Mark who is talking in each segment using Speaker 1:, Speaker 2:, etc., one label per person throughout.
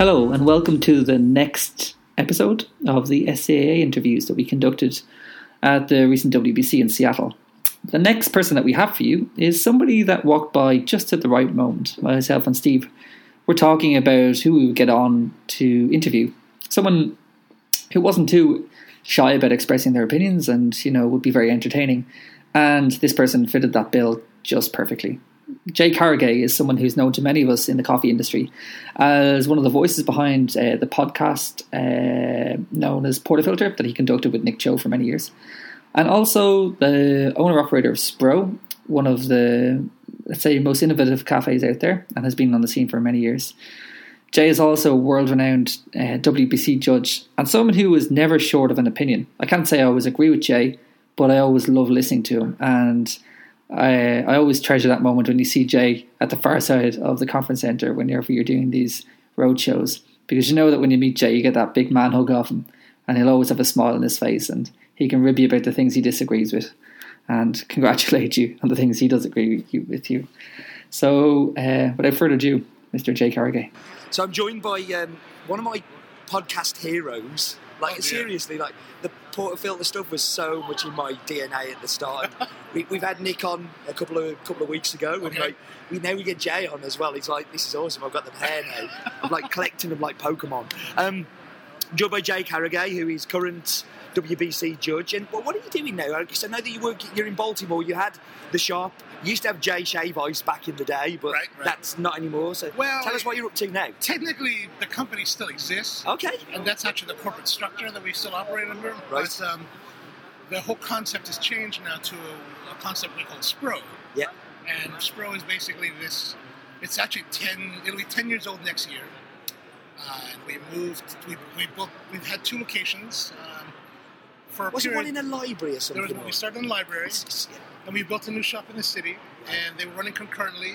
Speaker 1: Hello, and welcome to the next episode of the SCAA interviews that we conducted at the recent WBC in Seattle. The next person that we have for you is somebody that walked by just at the right moment. Myself and Steve were talking about who we would get on to interview. Someone who wasn't too shy about expressing their opinions and, you know, would be very entertaining. And this person fitted that bill just perfectly. Jay Caragay is someone who's known to many of us in the coffee industry as one of the voices behind uh, the podcast uh, known as Portafilter that he conducted with Nick Cho for many years. And also the owner operator of Spro, one of the, let's say, most innovative cafes out there, and has been on the scene for many years. Jay is also a world renowned uh, WBC judge and someone who is never short of an opinion. I can't say I always agree with Jay, but I always love listening to him. And I, I always treasure that moment when you see Jay at the far side of the conference center whenever you're doing these road shows. Because you know that when you meet Jay, you get that big man hug off him, and he'll always have a smile on his face, and he can rib you about the things he disagrees with, and congratulate you on the things he does agree with you. So, uh, without further ado, Mr. Jay Caragay.
Speaker 2: So I'm joined by um, one of my podcast heroes. Like
Speaker 3: Oh,
Speaker 2: seriously, like the portafilter stuff was so much in my DNA at the start. we, we've had Nick on a couple of couple of weeks ago, and
Speaker 3: Okay.
Speaker 2: like we now we get Jay on as well. He's like, "This is awesome! I've got the hair now. I'm like collecting them like Pokemon." Um, joined by Jay Caragay, who is current WBC judge. And well, what are you doing now? Because I know that you work. You're in Baltimore. You had the shop. You used to have Jay Shave Ice back in the day, but
Speaker 3: Right, right.
Speaker 2: that's not anymore. So
Speaker 3: Well,
Speaker 2: tell us what you're up to now.
Speaker 3: Technically, the company still exists,
Speaker 2: Okay.
Speaker 3: and that's actually the corporate structure that we still operate under.
Speaker 2: Right.
Speaker 3: But um, the whole concept has changed now to a, a concept we call Spro.
Speaker 2: Yeah.
Speaker 3: And Spro is basically this. It's actually ten. It'll be ten years old next year. Uh, and we moved. We we built. We've had two locations. Um, for a
Speaker 2: Was it
Speaker 3: period.
Speaker 2: one in a library or
Speaker 3: there was, we started in the library, and we built a new shop in the city, and they were running concurrently.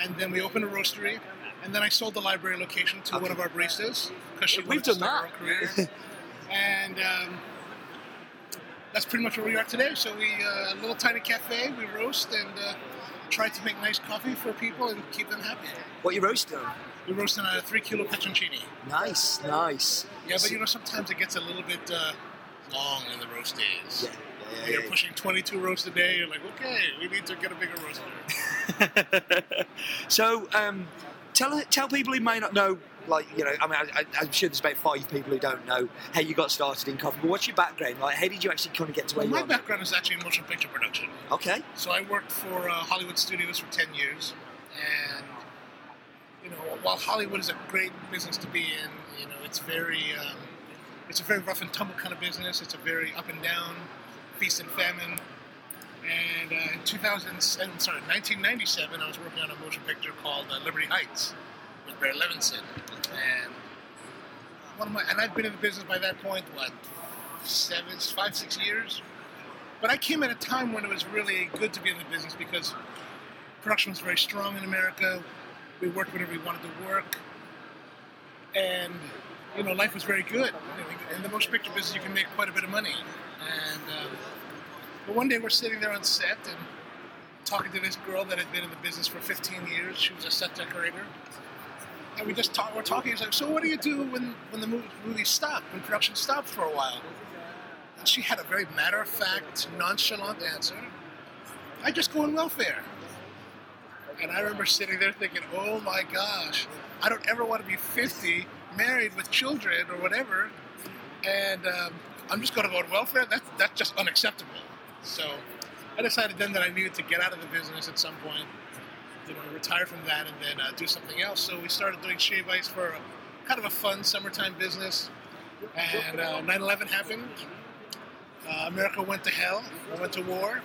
Speaker 3: And then we opened a roastery, and then I sold the library location to one of our baristas because she
Speaker 2: We've
Speaker 3: wanted to
Speaker 2: done
Speaker 3: start
Speaker 2: that.
Speaker 3: her own career. and um, that's pretty much where we are today. So we uh, a little tiny cafe, we roast and uh, try to make nice coffee for people and keep them happy.
Speaker 2: What you roasting on?
Speaker 3: We roast on a three kilo Petroncini.
Speaker 2: Nice, nice.
Speaker 3: Yeah, but you know sometimes it gets a little bit uh, long in the roast days.
Speaker 2: Yeah, yeah,
Speaker 3: You're
Speaker 2: yeah,
Speaker 3: pushing 22 roasts a day. You're like, okay, we need to get a bigger roaster.
Speaker 2: so, um, tell tell people who may not know, like you know, I mean, I, I'm sure there's about five people who don't know how you got started in coffee. But what's your background? Like, how did you actually kind of get to where
Speaker 3: Well,
Speaker 2: you
Speaker 3: my
Speaker 2: are? My
Speaker 3: background is actually in motion picture production.
Speaker 2: Okay.
Speaker 3: So I worked for uh, Hollywood Studios for 10 years, and you know, while Hollywood is a great business to be in, you know, it's very, um, it's a very rough and tumble kind of business. It's a very up and down, feast and famine. And uh, in 2007, sorry, 1997, I was working on a motion picture called uh, Liberty Heights with Barry Levinson, and one of my, and I'd been in the business by that point, what, seven, five, six years. But I came at a time when it was really good to be in the business because production was very strong in America. We worked whenever we wanted to work, and you know, life was very good. In the motion picture business, you can make quite a bit of money. And um, but one day we're sitting there on set and talking to this girl that had been in the business for 15 years. She was a set decorator. And we just talk, we're talking. He's like, "So what do you do when when the movie stopped, when production stopped for a while?" And she had a very matter of fact, nonchalant answer. I just go on welfare. And I remember sitting there thinking, oh my gosh, I don't ever want to be 50, married with children or whatever, and um, I'm just going to go on welfare? That's, that's just unacceptable. So I decided then that I needed to get out of the business at some point, you know, retire from that and then uh, do something else. So we started doing shave ice for a, kind of a fun summertime business. And uh, 9/11 happened. Uh, America went to hell. We went to war.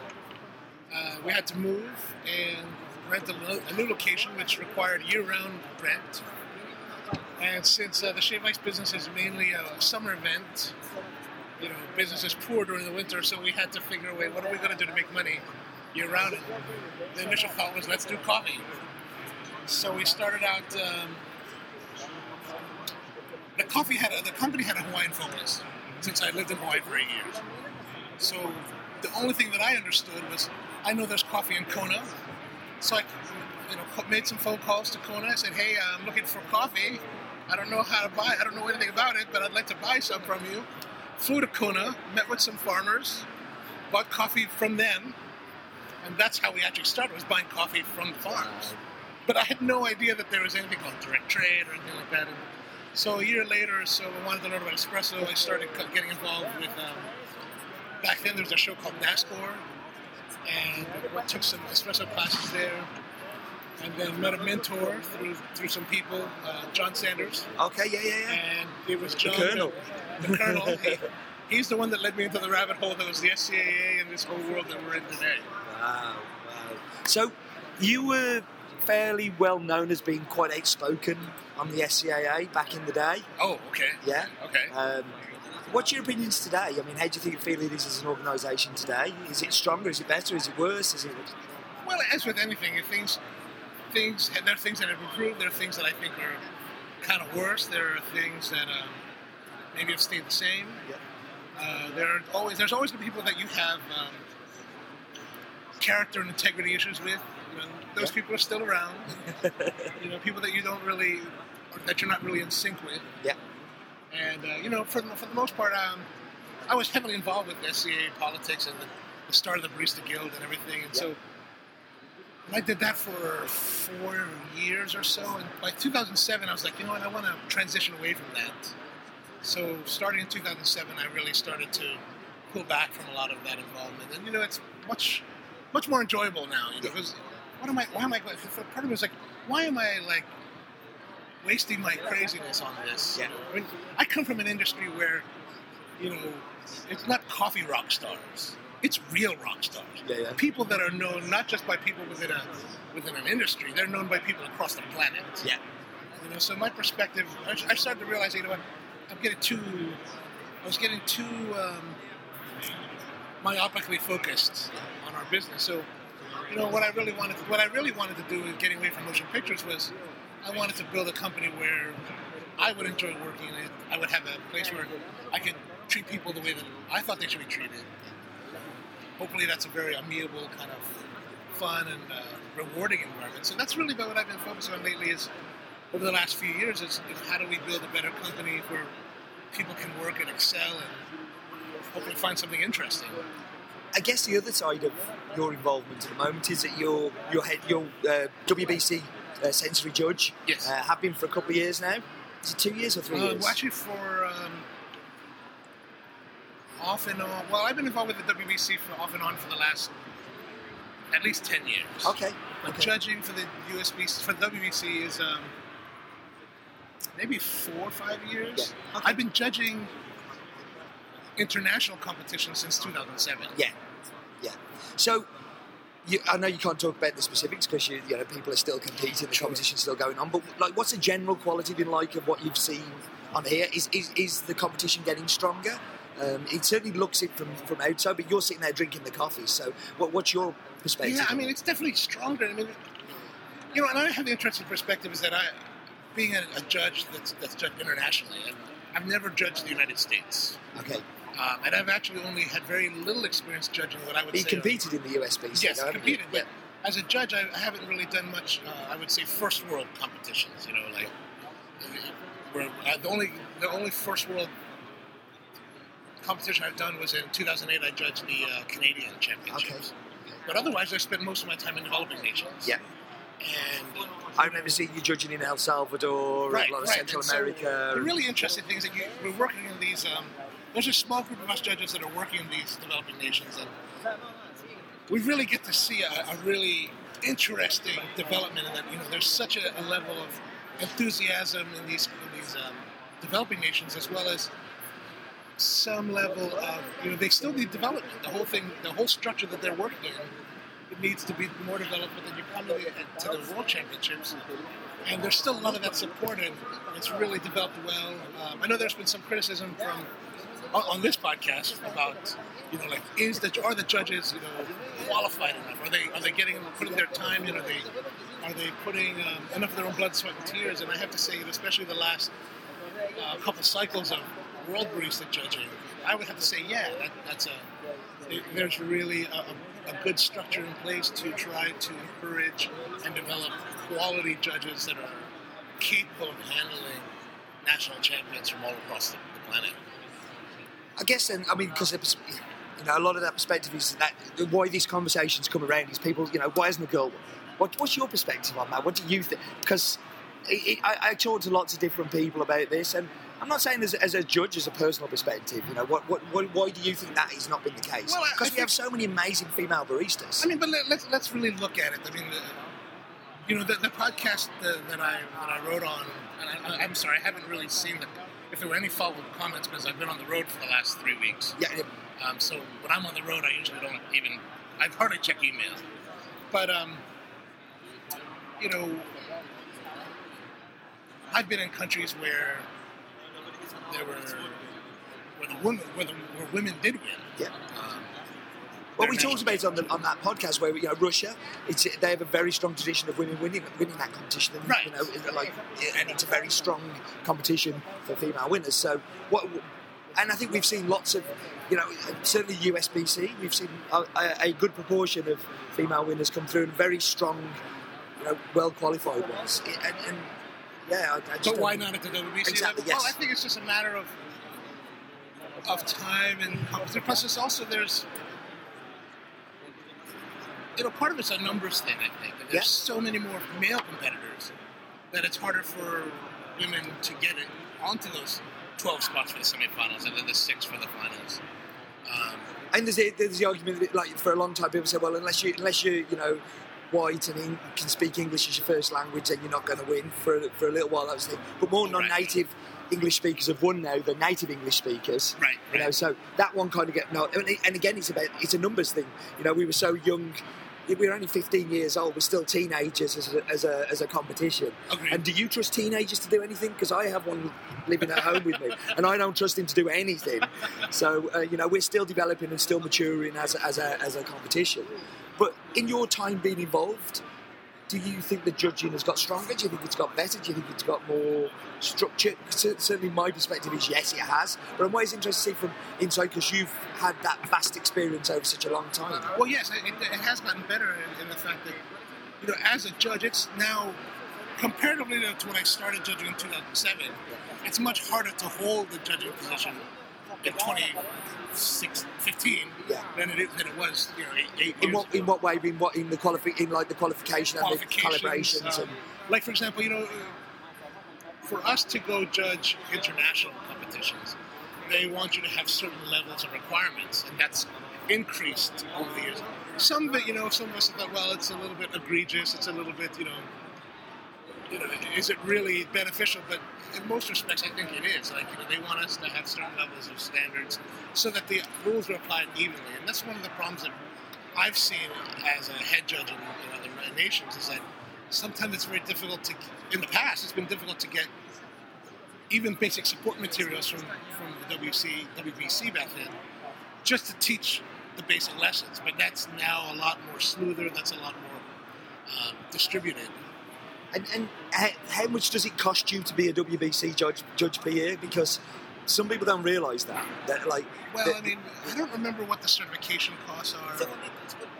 Speaker 3: Uh, we had to move and rent a, lo- a new location, which required year-round rent. And since uh, the shave ice business is mainly a summer event, you know, business is poor during the winter, so we had to figure a way. What are we going to do to make money year-round? And the initial thought was, let's do coffee. So we started out. Um, the coffee had a, the company had a Hawaiian focus since I lived in Hawaii for eight years. So the only thing that I understood was I know there's coffee in Kona, so I you know made some phone calls to Kona. I said, hey, I'm looking for coffee. I don't know how to buy. I don't know anything about it, but I'd like to buy some from you. Flew to Kona, met with some farmers, bought coffee from them, and that's how we actually started. Was buying coffee from the farms. But I had no idea that there was anything called direct trade or anything like that. And so a year later or so, I wanted to learn about espresso. I started getting involved with. Um, back then, there was a show called NASCAR, and I took some espresso classes there. And then met a mentor through through some people, uh, John Sanders,
Speaker 2: Okay, yeah, yeah, yeah.
Speaker 3: and it was John,
Speaker 2: Colonel.
Speaker 3: the, the Colonel. he- he's the one that led me into the rabbit hole that was the SCAA and this whole world that we're in today.
Speaker 2: Wow, wow. So you were fairly well known as being quite outspoken on the SCAA back in the day.
Speaker 3: Oh, okay.
Speaker 2: Yeah.
Speaker 3: Okay.
Speaker 2: Um, what's your opinions today? I mean, how do you think feel it is as an organisation today? Is it stronger? Is it better? Is it worse? Is it?
Speaker 3: Well, as with anything, if things, there are things that have improved. There are things that I think are kind of worse. There are things that um, maybe have stayed the same.
Speaker 2: Yeah.
Speaker 3: Uh, there are always there's always the people that you have um, character and integrity issues with. And those
Speaker 2: Yeah.
Speaker 3: people are still around. you know, people that you don't really, that you're not really in sync with.
Speaker 2: Yeah.
Speaker 3: And uh, you know, for the, for the most part, um, I was heavily involved with SCA politics and the, the start of the Barista Guild and everything. And so I did that for four years or so. And by 2007, I was like, you know what, I want to transition away from that. So starting in 2007, I really started to pull back from a lot of that involvement. And you know, it's much much more enjoyable now. You know, because what am I? Why am I? For part of me was like, why am I like wasting my craziness on this?
Speaker 2: Yeah.
Speaker 3: You know, I mean, I come from an industry where, you know, it's not coffee rock stars. It's real rock stars.
Speaker 2: Yeah, yeah.
Speaker 3: People that are known not just by people within a within an industry, they're known by people across the planet.
Speaker 2: Yeah.
Speaker 3: You know, so my perspective, I started to realize, you know what, I'm getting too, I was getting too um, myopically focused on our business. So, you know, what I really wanted, to, what I really wanted to do in getting away from motion pictures was, I wanted to build a company where I would enjoy working in. I would have a place where I could treat people the way that I thought they should be treated. Hopefully, that's a very amiable kind of fun and uh, rewarding environment. So that's really about what I've been focusing on lately. Is over the last few years is, is how do we build a better company where people can work and excel and hopefully find something interesting.
Speaker 2: I guess the other side of your involvement at the moment is that you're you're head you're uh, WBC uh, sensory judge.
Speaker 3: Yes.
Speaker 2: Uh, have been for a couple of years now. Is it two years or three
Speaker 3: Uh,
Speaker 2: years?
Speaker 3: well, actually, for um, off and on. Well, I've been involved with the WBC for off and on for the last at least ten years.
Speaker 2: Okay.
Speaker 3: But
Speaker 2: okay.
Speaker 3: judging for the USB for the WBC is um, maybe four or five years.
Speaker 2: Yeah, okay.
Speaker 3: I've been judging international competitions since 2007.
Speaker 2: Yeah, yeah. So, you, I know you can't talk about the specifics because you, you know people are still competing, the competition's still going on. But like, what's the general quality been like of what you've seen on here? Is is, is the competition getting stronger? Um, it certainly looks it from from outside, but you're sitting there drinking the coffee. So, what, what's your perspective?
Speaker 3: Yeah, I mean, it's definitely stronger. I mean, you know, and I have the interesting perspective is that I, being a, a judge that's, that's judged internationally, and I've never judged the United States.
Speaker 2: okay.
Speaker 3: Um, and I've actually only had very little experience judging what I would
Speaker 2: But you
Speaker 3: say.
Speaker 2: competed in the USBC.
Speaker 3: Yes,
Speaker 2: though,
Speaker 3: competed.
Speaker 2: you?
Speaker 3: But as a judge, I haven't really done much. Uh, I would say first world competitions. You know, like where uh, the only the only first world competition I've done was in 2008. I judged the uh, Canadian Championships. But otherwise, I spent most of my time in developing nations.
Speaker 2: Yeah.
Speaker 3: And
Speaker 2: I remember seeing you judging in El Salvador,
Speaker 3: right,
Speaker 2: a lot of
Speaker 3: right.
Speaker 2: Central
Speaker 3: And so
Speaker 2: America.
Speaker 3: the really interesting thing is that you, we're working in these. Um, there's a small group of us judges that are working in these developing nations, and we really get to see a, a really interesting development. In that you know, there's such a, a level of enthusiasm in these in these um, developing nations, as well as some level of you know they still need development. The whole thing, the whole structure that they're working in, it needs to be more developed. But then you come to the, to the World Championships, and there's still a lot of that support, and it's really developed well. Um, I know there's been some criticism from on, this podcast about you know like is the are the judges you know qualified enough? Are they are they getting putting their time in? Are they are they putting um, enough of their own blood, sweat, and tears? And I have to say, especially the last uh, couple cycles of world barista judging, I would have to say, yeah, that, that's a there's really a, a, a good structure in place to try to encourage and develop quality judges that are capable of handling national champions from all across the, the planet.
Speaker 2: I guess then, I mean, because you know, a lot of that perspective is that why these conversations come around is people, you know, why isn't the girl? What, what's your perspective on that? What do you think? Because I, I talk to lots of different people about this, and I'm not saying as, as, a judge, as a personal perspective, you know, what, what, what, why do you think that has not been the case?
Speaker 3: Well,
Speaker 2: because we have so many amazing female baristas.
Speaker 3: I mean, but let, us let's, let's really look at it. I mean, the, you know, the, the podcast that, that, I that I wrote on, and I, am sorry, I haven't really seen the, if there were any follow-up comments because I've been on the road for the last three weeks.
Speaker 2: Yeah.
Speaker 3: Um, so when I'm on the road, I usually don't even, I've hardly check email. But um, you know, I've been in countries where there were where the women where, the, where women did win.
Speaker 2: Yeah. Um, well, we talked about it on, the, on that podcast where you know Russia, it's they have a very strong tradition of women winning winning that competition, and,
Speaker 3: right?
Speaker 2: You know, like, and it's a very strong competition for female winners. So what? And I think we've seen lots of, you know, certainly USBC, we've seen a, a good proportion of female winners come through and very strong, you know, well qualified ones. And, and yeah, I, I
Speaker 3: but why not at the WBC
Speaker 2: exactly,
Speaker 3: level?
Speaker 2: Yes.
Speaker 3: Well, I think it's just a matter of of time and plus it's also there's you know part of it's a numbers thing I think there's
Speaker 2: yeah.
Speaker 3: so many more male competitors that it's harder for women to get it onto those 12 spots for the semifinals and then the six for the finals um,
Speaker 2: and there's the, there's the argument that, like for a long time people say well unless you unless you you know white and in, can speak English as your first language, then you're not going to win for a, for a little while. That was the thing. But more non-native right. English speakers have won now than native English speakers.
Speaker 3: Right.
Speaker 2: You know, so that one kind of get no. And again, it's about it's a numbers thing. You know, we were so young. We were only 15 years old. We're still teenagers as a, as a, as a competition.
Speaker 3: Agreed.
Speaker 2: And do you trust teenagers to do anything? Because I have one living at home with me, and I don't trust him to do anything. So uh, you know, we're still developing and still maturing as a, as a, as a competition. In your time being involved, do you think the judging has got stronger? Do you think it's got better? Do you think it's got more structure? Certainly, my perspective is yes, it has. But I'm always interested to see from inside because you've had that vast experience over such a long time.
Speaker 3: Well, yes, it, it has gotten better in, in, the fact that, you know, as a judge, it's now comparatively to when I started judging in 2007, it's much harder to hold the judging position in 2015 15
Speaker 2: yeah.
Speaker 3: than it, than it was you know, eight, eight
Speaker 2: in what,
Speaker 3: ago.
Speaker 2: In what way? In what in the qualifi- in like the qualification and the calibrations
Speaker 3: um,
Speaker 2: and
Speaker 3: like for example, you know, for us to go judge international competitions, they want you to have certain levels of requirements, and that's increased over the years. Some of it, you know, some of us thought, well, it's a little bit egregious, it's a little bit, you know, you know, is it really beneficial? But in most respects, I think it is. Like, you know, they want us to have certain levels of standards so that the rules are applied evenly. And that's one of the problems that I've seen as a head judge in, in other nations is that sometimes it's very difficult to, in the past, it's been difficult to get even basic support materials from, from the WC, WBC back then, just to teach the basic lessons. But that's now a lot more smoother, that's a lot more um, distributed.
Speaker 2: And, and how, how, much does it cost you to be a WBC judge judge per year? Because some people don't realise that. That like.
Speaker 3: Well, I mean, I don't remember what the certification costs are.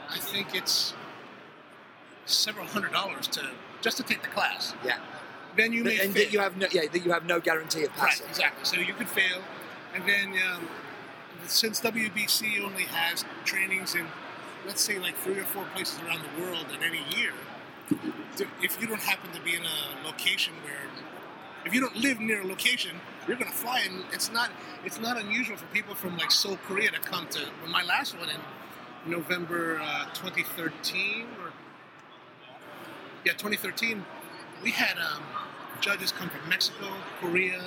Speaker 3: I think it's several hundred dollars to just to take the class.
Speaker 2: Yeah.
Speaker 3: Then you may
Speaker 2: and
Speaker 3: fail.
Speaker 2: that you have no yeah that you have no guarantee of passing.
Speaker 3: Right, exactly. So you could fail, and then um, since WBC only has trainings in let's say like three or four places around the world in any year if you don't happen to be in a location where if you don't live near a location you're to fly and it's not it's not unusual for people from like Seoul Korea to come to my last one in November uh, 2013 or yeah 2013 we had um, judges come from Mexico Korea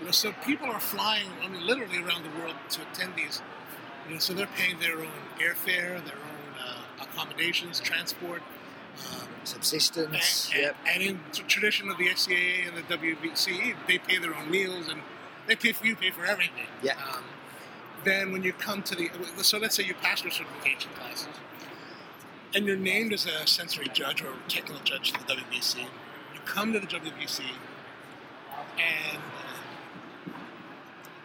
Speaker 3: you know so people are flying I mean literally around the world to attend these you know so they're paying their own airfare their own uh, accommodations transport
Speaker 2: um, subsistence.
Speaker 3: And,
Speaker 2: yep.
Speaker 3: and in the tradition of the SCAA and the WBC, they pay their own meals and they pay for you, pay for everything.
Speaker 2: Yeah.
Speaker 3: Um, then when you come to the, so let's say you pass your certification classes, and you're named as a sensory judge or technical judge to the WBC. You come to the WBC, and uh,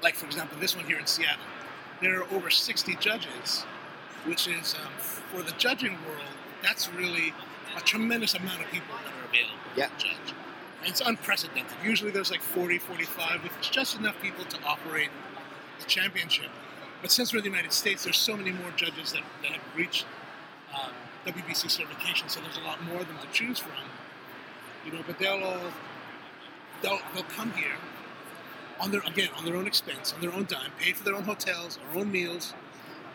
Speaker 3: like for example, this one here in Seattle, there are over 60 judges, which is um, for the judging world. That's really a tremendous amount of people that are available
Speaker 2: yeah.
Speaker 3: to judge. It's unprecedented. Usually there's like 40, 45, with just enough people to operate the championship. But since we're in the United States, there's so many more judges that, that have reached um, WBC certification, so there's a lot more of them to choose from. You know, but they'll all they'll, they'll come here on their again on their own expense, on their own dime, pay for their own hotels, their own meals.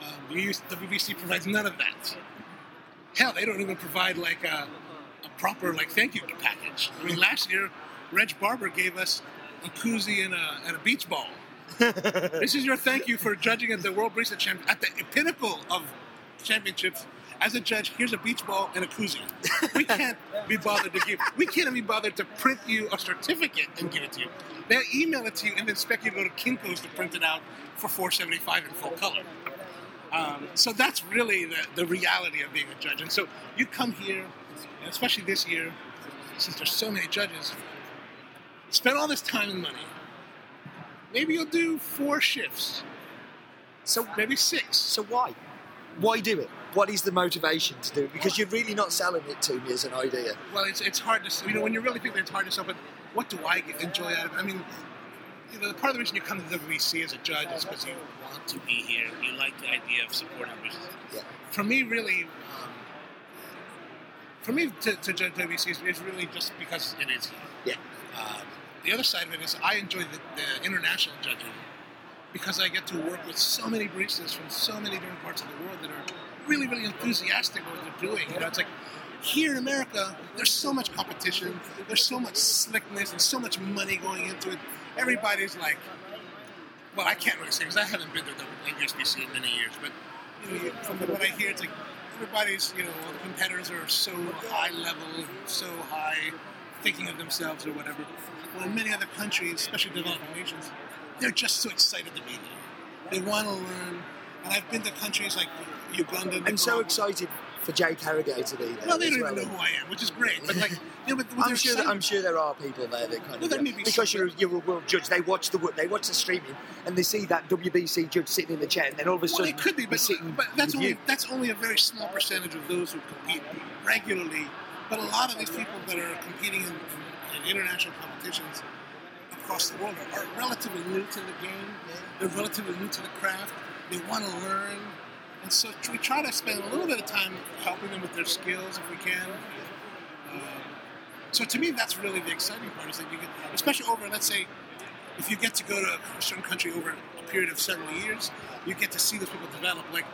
Speaker 3: Um, the WBC provides none of that. Hell, they don't even provide like a, a proper like thank you package. I mean, hmm. last year, Reg Barber gave us a koozie and a, and a beach ball. this is your thank you for judging at the World Barista Champion at the pinnacle of championships. As a judge, here's a beach ball and a koozie. We can't be bothered to give. We can't be bothered to print you a certificate and give it to you. They'll email it to you and then expect you to go to Kinko's to print it out for 475 in full color. Um, so that's really the, the reality of being a judge. And so you come here, and especially this year, since there's so many judges, spend all this time and money. Maybe you'll do four shifts,
Speaker 2: So
Speaker 3: maybe six.
Speaker 2: So why? Why do it? What is the motivation to do it? Because you're really not selling it to me as an idea.
Speaker 3: Well, it's, it's hard to, you know, when you really think that it's hard to sell, but what do I get, enjoy out of it? I mean, you know, part of the reason you come to the WBC as a judge is because you want to be here. You like the idea of supporting business.
Speaker 2: Yeah.
Speaker 3: For me, really, um, for me to, to judge WBC is, is really just because it is here.
Speaker 2: Yeah.
Speaker 3: Um, the other side of it is I enjoy the, the international judging because I get to work with so many baristas from so many different parts of the world that are really, really enthusiastic about what they're doing. You know, it's like here in America, there's so much competition, there's so much slickness, and so much money going into it. Everybody's like, well, I can't really say because I haven't been to the USBC in many years, but you know, from what I hear, it's like everybody's, you know, the competitors are so high level, so high, thinking of themselves or whatever. Well, in many other countries, especially developing nations, they're just so excited to be there. They want to learn, and I've been to countries like Uganda.
Speaker 2: I'm so excited for Jay Caragay to be there.
Speaker 3: Well, they don't
Speaker 2: well.
Speaker 3: even know who I am, which is great. But like, you know, but,
Speaker 2: I'm sure. That. I'm sure there are people there that kind
Speaker 3: Well,
Speaker 2: of
Speaker 3: there be
Speaker 2: because you're you're a world judge. They watch the they watch the streaming and they see that WBC judge sitting in the chair, and then all of a
Speaker 3: Well,
Speaker 2: sudden
Speaker 3: it could be, but,
Speaker 2: sitting
Speaker 3: but that's only
Speaker 2: you.
Speaker 3: that's only a very small percentage of those who compete regularly. But a lot of these people that are competing in, in, in international competitions across the world are, are relatively new to the game. They're relatively new to the craft. They want to learn, and so we try to spend a little bit of time helping them with their skills if we can. Um, so to me, that's really the exciting part. Is that you get, especially over, let's say, if you get to go to a certain country over a period of several years, you get to see those people develop. Like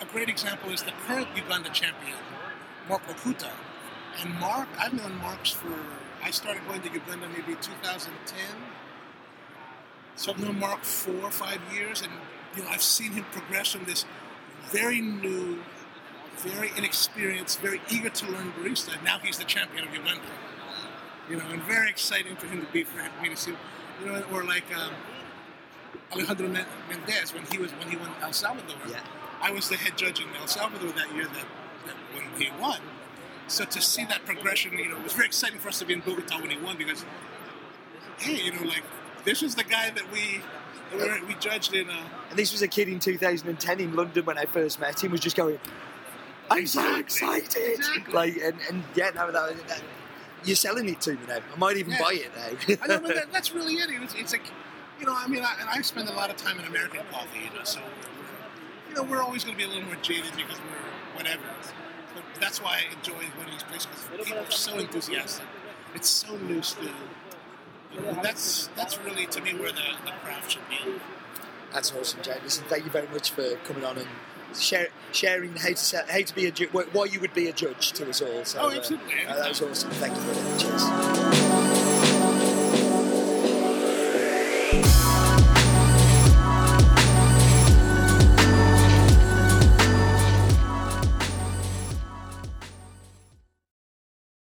Speaker 3: a great example is the current Uganda champion, Mark Okuta. And Mark, I've known Mark's for I started going to Uganda maybe 2010. So I've known Mark four or five years, and you know I've seen him progress from this very new, very inexperienced, very eager to learn barista. Now he's the champion of Uganda. You know, and very exciting for him to be for me to see. You know, or like um, Alejandro Mendez when he was when he won El Salvador.
Speaker 2: Yeah.
Speaker 3: I was the head judge in El Salvador that year that, that when he won. So to see that progression, you know, it was very exciting for us to be in Bogota when he won because, hey, you know, like this is the guy that we we, we judged in. Uh,
Speaker 2: And this was a kid in 2010 in London when I first met him. Was just going, I'm so excited.
Speaker 3: Exactly.
Speaker 2: Like and, and yeah, no, that, that, you're selling it to me now. I might even
Speaker 3: Yeah.
Speaker 2: buy it now.
Speaker 3: I know, but that, that's really it. It's, it's like, you know, I mean, I, and I spend a lot of time in American coffee, you know, so, you know, we're always going to be a little more jaded because we're whatever. But that's why I enjoy going to these places because people are so enthusiastic. It's so new still. That's that's really to me where the, the craft should be.
Speaker 2: That's awesome, Jay. Listen, thank you very much for coming on and share, sharing how to how to be a ju- why you would be a judge to us all. So,
Speaker 3: Oh, absolutely.
Speaker 2: uh, that was awesome. Thank you very much. Cheers.